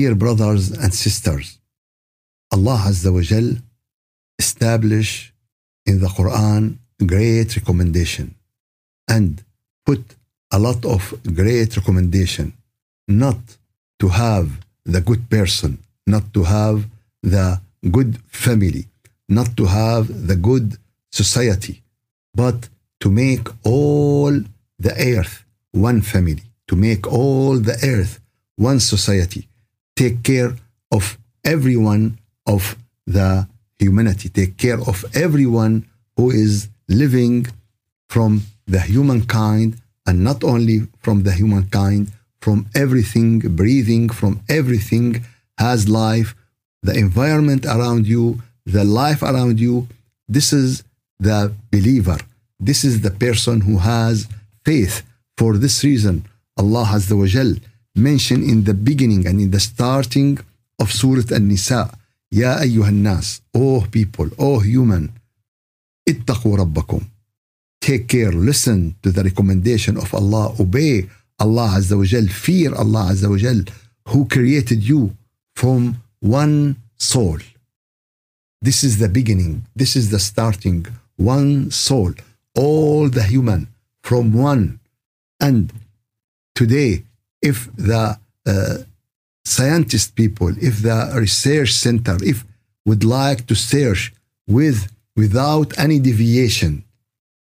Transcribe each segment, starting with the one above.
Dear brothers and sisters, Allah Azza wa Jal establish in the Quran great recommendation and put a lot of great recommendation not to have the good person, not to have the good family, not to have the good society, but to make all the earth one family, to make all the earth one society, take care of everyone of the humanity, take care of everyone who is living from the humankind and not only from the humankind, from everything breathing, from everything has life, the environment around you, the life around you. This is the believer. This is the person who has faith. For this reason, Allah Azza wa Jal mentioned in the beginning and in the starting of Surah An-Nisa, Ya ayyuhan nas, oh people, oh human, ittaqu rabbakum. Take care, listen to the recommendation of Allah, obey Allah Azza wa Jal, fear Allah Azza wa Jal, who created you from one soul. This is the beginning, this is the starting, one soul, all the human from one. And today, if the uh, scientist people, if the research center, if would like to search with without any deviation,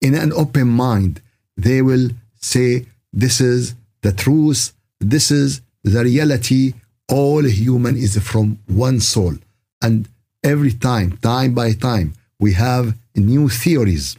in an open mind, they will say, This is the truth, this is the reality. All human is from one soul. And every time, time by time, we have new theories.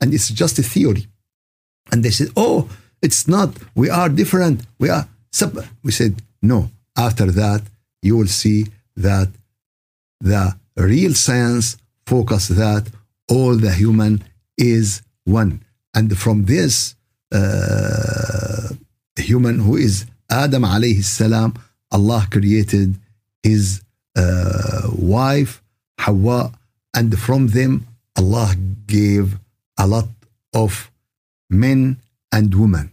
And it's just a theory. And they said, Oh, it's not. We are different. We are. Sub-. We said, No. After that, you will see that the real science focus that all the human is one. And from this uh, human who is Adam alayhi salam, Allah created his uh, wife Hawa, and from them Allah gave a lot of men and women.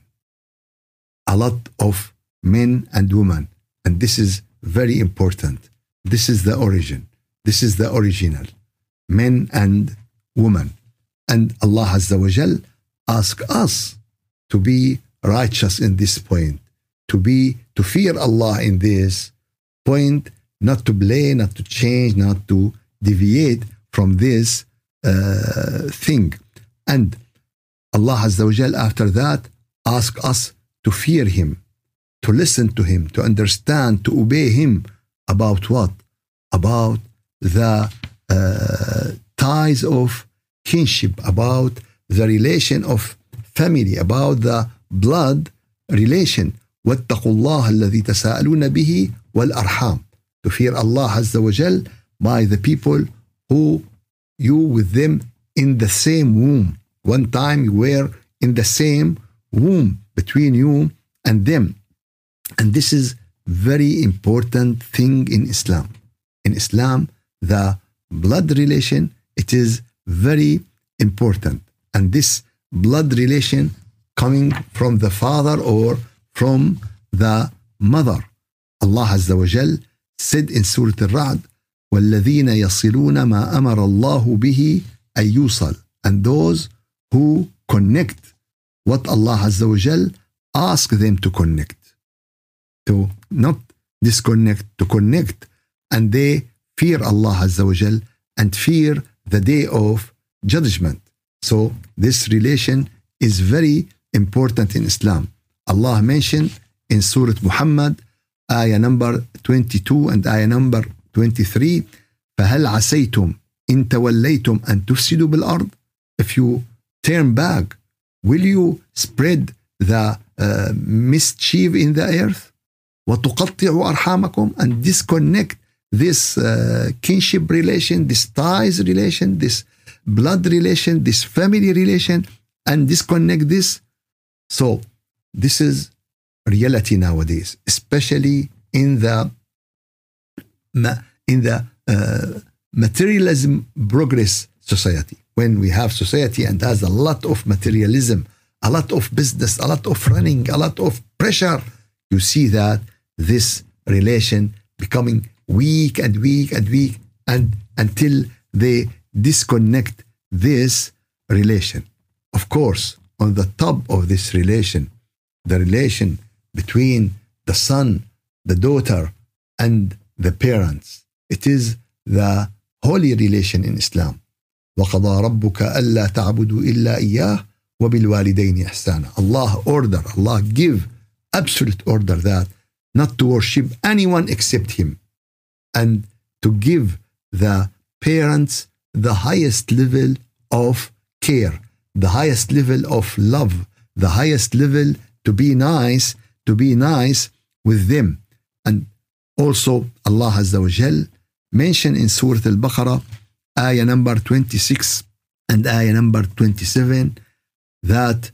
A lot of men and women. And this is very important. This is the origin. This is the original. Men and women. And Allah Azza wa Jal ask us to be righteous in this point, to be to fear Allah in this point, not to play, not to change, not to deviate from this uh, thing. And Allah Azza wa Jal after that ask us to fear Him, to listen to Him, to understand, to obey Him about what? About the uh, ties of kinship, about the relation of family, about the blood relation. واتقوا الله الذي تساءلون به والأرحام. To fear Allah Azza wa Jal by the people who you with them in the same womb. One time you were in the same womb between you and them. And this is very important thing in Islam. In Islam, the blood relation, it is very important. And this blood relation coming from the father or from the mother. Allah Azza wa Jal said in Surah Al-Ra'd, وَالَّذِينَ يَصِلُونَ مَا أَمَرَ اللَّهُ بِهِ أَن يُوصَلْ And those who connect what Allah Azza wa Jal ask them to connect. To not disconnect, to connect. And they fear Allah Azza wa Jal and fear the day of judgment. So this relation is very important in Islam. Allah mentioned in Surah Muhammad, ayah number 22 and ayah number 23, فهل عسيتم إن توليتم أن تفسدوا بالأرض? If you turn back, will you spread the uh, mischief in the earth? وتقطعوا أرحامكم and disconnect this uh, kinship relation, this ties relation, this blood relation, this family relation, and disconnect this. So this is reality nowadays, especially in the in the uh, materialism progress society. When we have society and has a lot of materialism, a lot of business, a lot of running, a lot of pressure, you see that this relation becoming weak and weak and weak and until they disconnect this relation. Of course, on the top of this relation, the relation between the son, the daughter, and the parents. It is the holy relation in Islam. وقضى ربك ألا تعبدوا إلا إياه وبالوالدين إحسانا. Allah order, Allah give absolute order that not to worship anyone except Him and to give the parents the highest level of care, the highest level of love, the highest level to be nice, to be nice with them. And also Allah Azza wa Jal mentioned in Surah Al-Baqarah, ayah number 26 and ayah number 27, that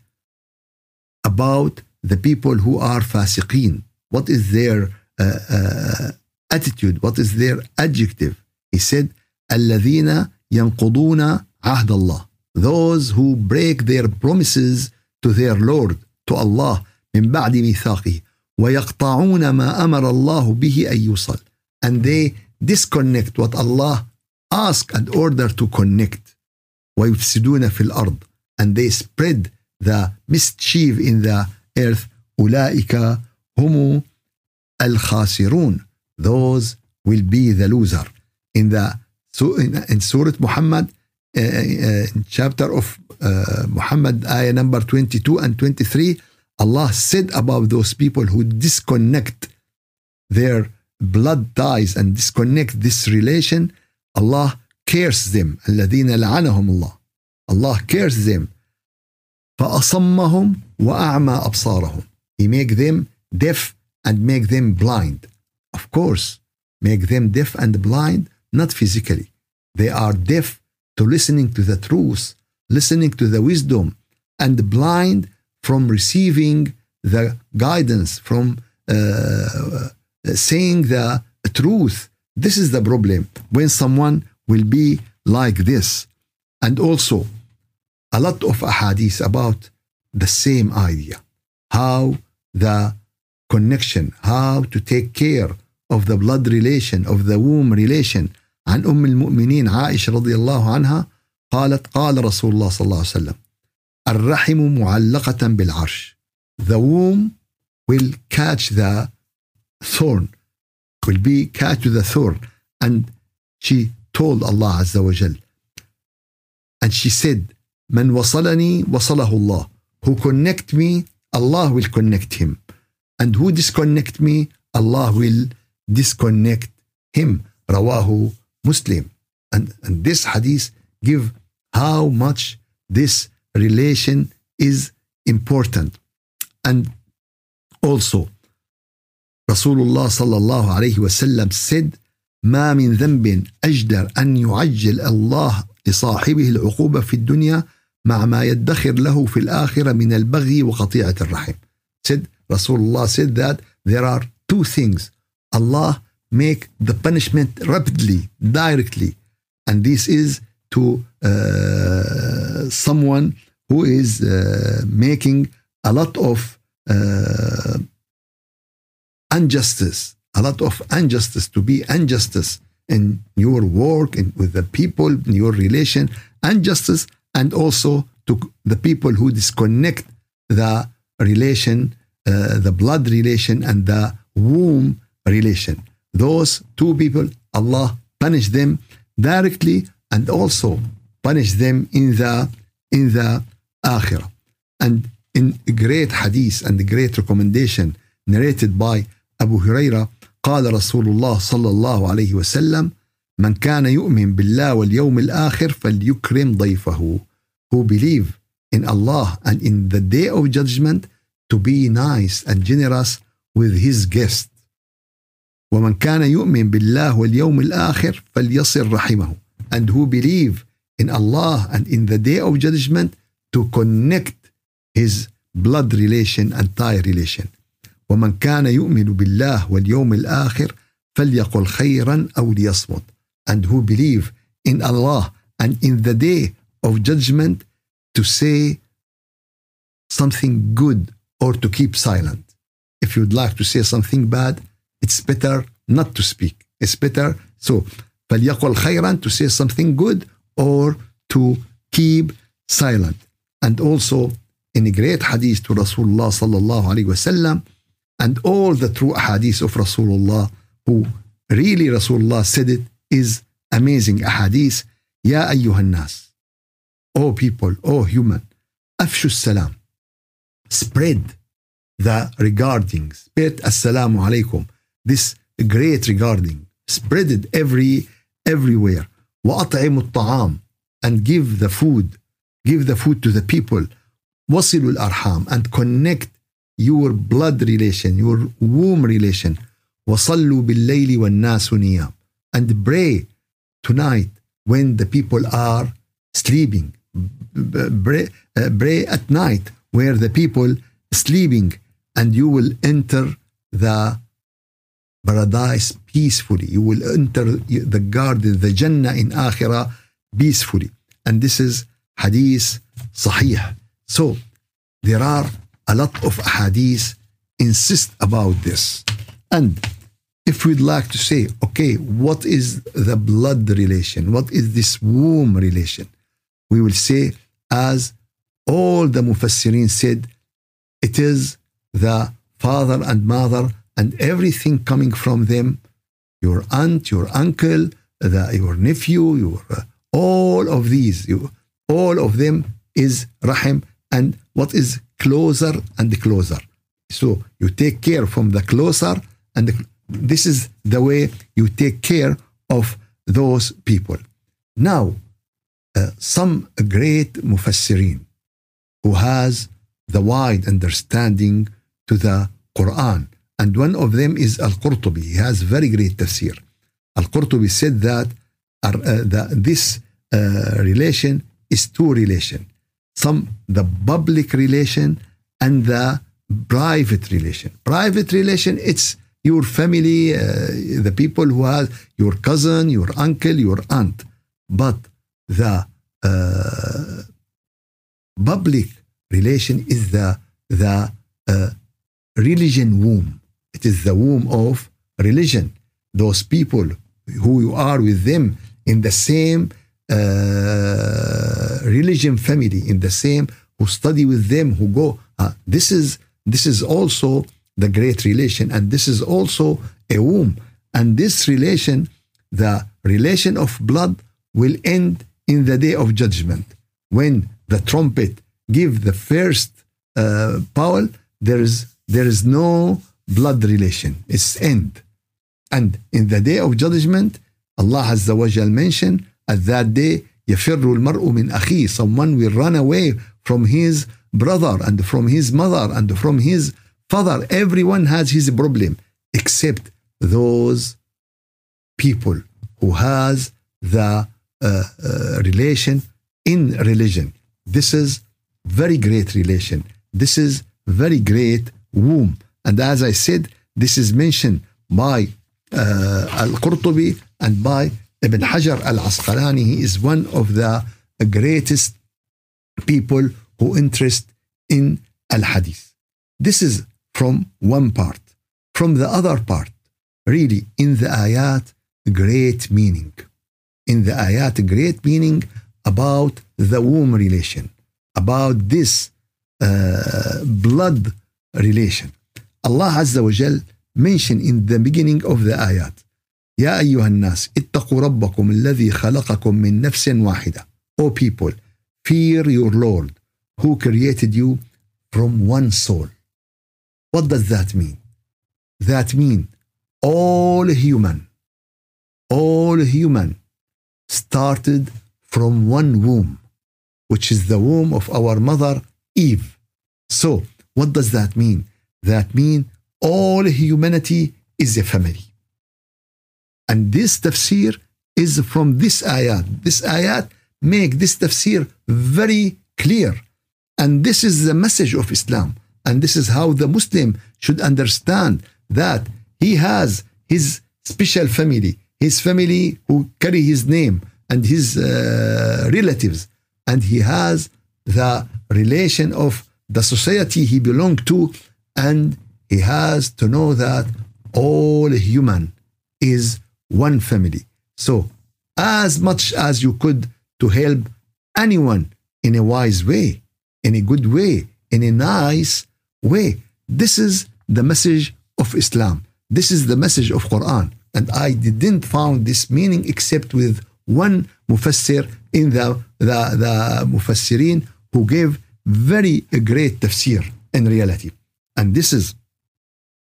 about the people who are fasiqeen. What is their uh, uh, attitude? What is their adjective? He said, الذين ينقضون عهد الله. Those who break their promises to their Lord, to Allah, من بعد ميثاقه ويقطعون ما أمر الله به أن يوصل. And they disconnect what Allah asked and order to connect. ويفسدون في الأرض. And they spread the mischief in the earth. أولئك هم الخاسرون. Those will be the loser. In the in Surah Muhammad, uh, uh, chapter of uh, Muhammad, ayah number 22 and 23, Allah said about those people who disconnect their blood ties and disconnect this relation, Allah cares them. الذين لعنهم الله. Allah cares them. فأصمهم وأعمى أبصارهم. He make them deaf and make them blind. Of course, make them deaf and blind, not physically. They are deaf to listening to the truth, listening to the wisdom, and blind from receiving the guidance, from uh, uh, saying the truth. This is the problem when someone will be like this. And also, a lot of ahadith about the same idea how the connection, how to take care of the blood relation, of the womb relation, عن ام المؤمنين عائشه رضي الله عنها قالت قال رسول الله صلى الله عليه وسلم الرحم معلقه بالعرش the womb will catch the thorn will be catch the thorn and she told Allah عز وجل and she said من وصلني وصله الله who connect me Allah will connect him and who disconnect me Allah will disconnect him رواه Muslim. And, and this hadith give how much this relation is important. And also, Rasulullah sallallahu alayhi wasallam said, ما من ذنب أجدر أن يعجل الله لصاحبه العقوبة في الدنيا مع ما يدخر له في الآخرة من البغي وقطيعة الرحم. Said Rasulullah said that there are two things. Allah make the punishment rapidly, directly. And this is to uh, someone who is uh, making a lot of uh, injustice, a lot of injustice, to be injustice in your work and with the people, in your relation, injustice, and also to the people who disconnect the relation, uh, the blood relation, and the womb relation those two people, Allah punish them directly and also punish them in the in the akhirah. And in great hadith and great recommendation narrated by Abu Huraira قال رسول الله صلى الله عليه وسلم من كان يؤمن بالله واليوم الآخر فليكرم ضيفه who believe in Allah and in the day of judgment to be nice and generous with his guest ومن كان يؤمن بالله واليوم الآخر فليصل رحمه and who believe in Allah and in the day of judgment to connect his blood relation and tie relation ومن كان يؤمن بالله واليوم الآخر فليقل خيرا أو ليصمت and who believe in Allah and in the day of judgment to say something good or to keep silent if you'd like to say something bad it's better not to speak. It's better. So, فليقل خيرا to say something good or to keep silent. And also in a great hadith to Rasulullah sallallahu alayhi wasallam and all the true hadith of Rasulullah who really Rasulullah said it is amazing hadith. يا أيها الناس O people, O human, أفشوا السلام spread the regarding spread assalamu alaikum this great regarding spread it every everywhere وأطعموا الطعام and give the food give the food to the people وصلوا الأرحام and connect your blood relation your womb relation وصلوا بالليل والناس نيام and pray tonight when the people are sleeping pray, uh, pray at night where the people sleeping and you will enter the paradise peacefully you will enter the garden the jannah in akhirah peacefully and this is hadith sahih so there are a lot of hadith insist about this. And if we'd like to say okay what is the blood relation? What is this womb relation? We will say as all the mufassirin said it is the father and mother and everything coming from them. Your aunt your uncle the, your nephew your uh, all of these you, all of them is rahim. And what is closer and closer so you take care from the closer and the, this is the way you take care of those people now uh, some great mufassirin who has the wide understanding to the Quran. And one of them is Al-Qurtubi. He has very great tafsir. Al-Qurtubi said that, uh, that this uh, relation is two relation. Some, the public relation and the private relation. Private relation, it's your family, uh, the people who have your cousin, your uncle, your aunt. But the uh, public relation is the the uh, religion womb. It is the womb of religion. Those people who you are with them in the same uh, religion family, in the same who study with them, who go. Uh, this is this is also the great relation, and this is also a womb. And this relation, the relation of blood, will end in the day of judgment when the trumpet give the first uh, power. There is there is no blood relation. It's end. And in the day of judgment, Allah Azza wa mentioned at that day, يفر المرء من أخيه. Someone will run away from his brother and from his mother and from his father. Everyone has his problem except those people who has the uh, uh, relation in religion. This is very great relation. This is very great womb. And as I said, this is mentioned by uh, Al-Qurtubi and by Ibn Hajar Al-Asqalani. He is one of the greatest people who interest in Al-Hadith. This is from one part. From the other part, really in the ayat, great meaning. In the ayat, great meaning about the womb relation, about this uh, blood relation. Allah Azza wa Jal mentioned in the beginning of the ayat, يا أيها الناس اتقوا ربكم الذي خلقكم من نفس واحدة. O people, fear your Lord who created you from one soul. What does that mean? That mean all human, all human started from one womb, which is the womb of our mother Eve. So, what does that mean? That mean all humanity is a family. and this tafsir is from this ayat. This ayat make this tafsir very clear. And this is the message of Islam. And this is how the Muslim should understand that he has his special family, his family who carry his name and his uh, relatives, and he has the relation of the society he belonged to, and he has to know that all human is one family. So, as much as you could to help anyone in a wise way, in a good way, in a nice way, this is the message of Islam. This is the message of Quran. And I didn't found this meaning except with one mufassir in the, the, the mufassirin who gave very great tafsir in reality. And this is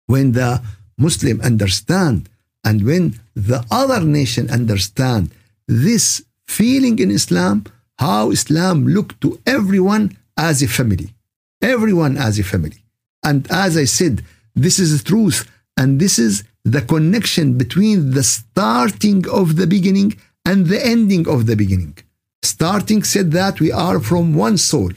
when the Muslim understand and when the other nation understand this feeling in Islam, how Islam look to everyone as a family, everyone as a family. And as I said, this is the truth and this is the connection between the starting of the beginning and the ending of the beginning. Starting said that we are from one soul.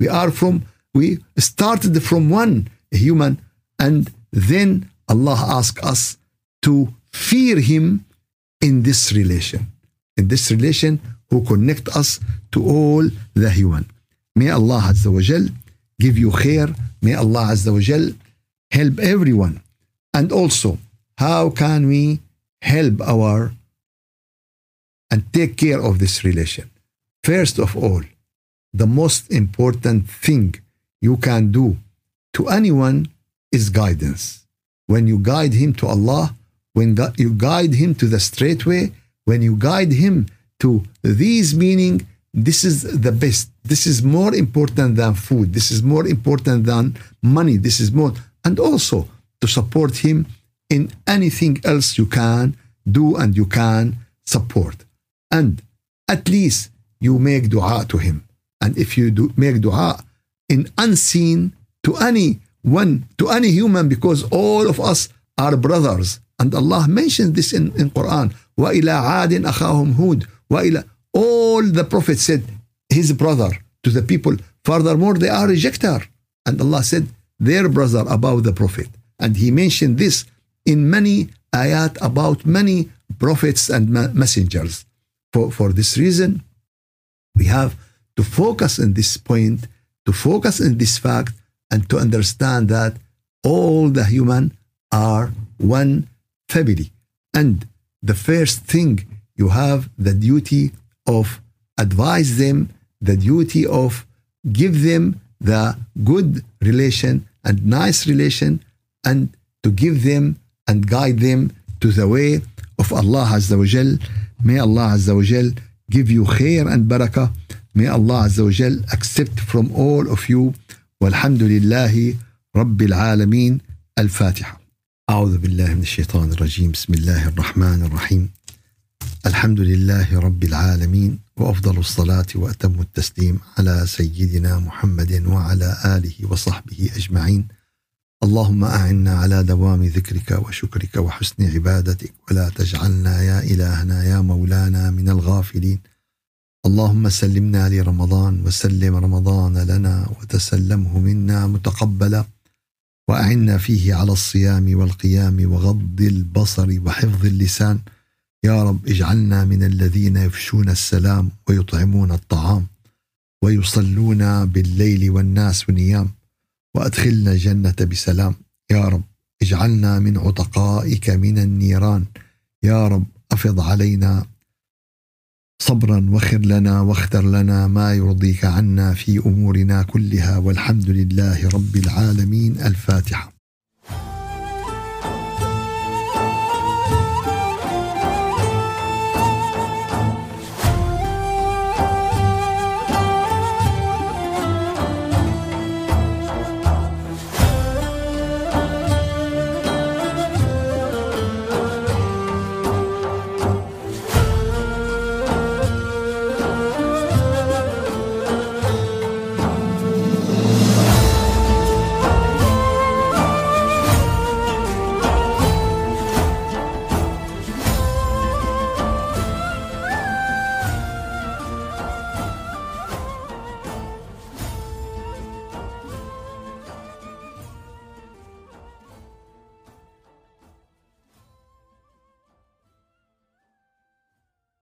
We are from, we started from one human and then Allah asked us to fear Him in this relation. In this relation, who connect us to all the human. May Allah Azza wa Jal give you khair. May Allah Azza wa Jal help everyone. And also, how can we help our and take care of this relation? First of all, the most important thing you can do to anyone is guidance. When you guide him to Allah, when you guide him to the straight way, when you guide him to these meaning, this is the best. This is more important than food. This is more important than money. This is more, and also to support him in anything else you can do and you can support. And at least you make dua to him. And if you do make dua in unseen to any one, to any human, because all of us are brothers. And Allah mentioned this in, in Quran. وَإِلَىٰ عَادٍ أَخَاهُمْ هُودٍ وَإِلَىٰ All the prophets said his brother to the people. Furthermore, they are rejecter. And Allah said their brother above the prophet. And he mentioned this in many ayat about many prophets and messengers. For, for this reason, we have to focus on this point, to focus on this fact, and to understand that all the human are one family. And the first thing you have the duty of advise them, the duty of give them the good relation and nice relation, and to give them and guide them to the way of Allah Azza wa Jal. May Allah Azza wa Jal give you khair and barakah. May Allah Azza wa Jal accept from all of you. والحمد لله رب العالمين الفاتحة أعوذ بالله من الشيطان الرجيم. بسم الله الرحمن الرحيم. الحمد لله رب العالمين وأفضل الصلاة وأتم التسليم على سيدنا محمد وعلى آله وصحبه أجمعين. اللهم أعنا على دوام ذكرك وشكرك وحسن عبادتك ولا تجعلنا يا إلهنا يا مولانا من الغافلين. اللهم سلمنا لرمضان وسلم رمضان لنا وتسلمه منا متقبلا. وأعنا فيه على الصيام والقيام وغض البصر وحفظ اللسان. يا رب اجعلنا من الذين يفشون السلام ويطعمون الطعام ويصلون بالليل والناس نيام وأدخلنا الجنة بسلام. يا رب اجعلنا من عتقائك من النيران. يا رب افض علينا صبرا وخر لنا واختر لنا ما يرضيك عنا في أمورنا كلها والحمد لله رب العالمين. الفاتحة.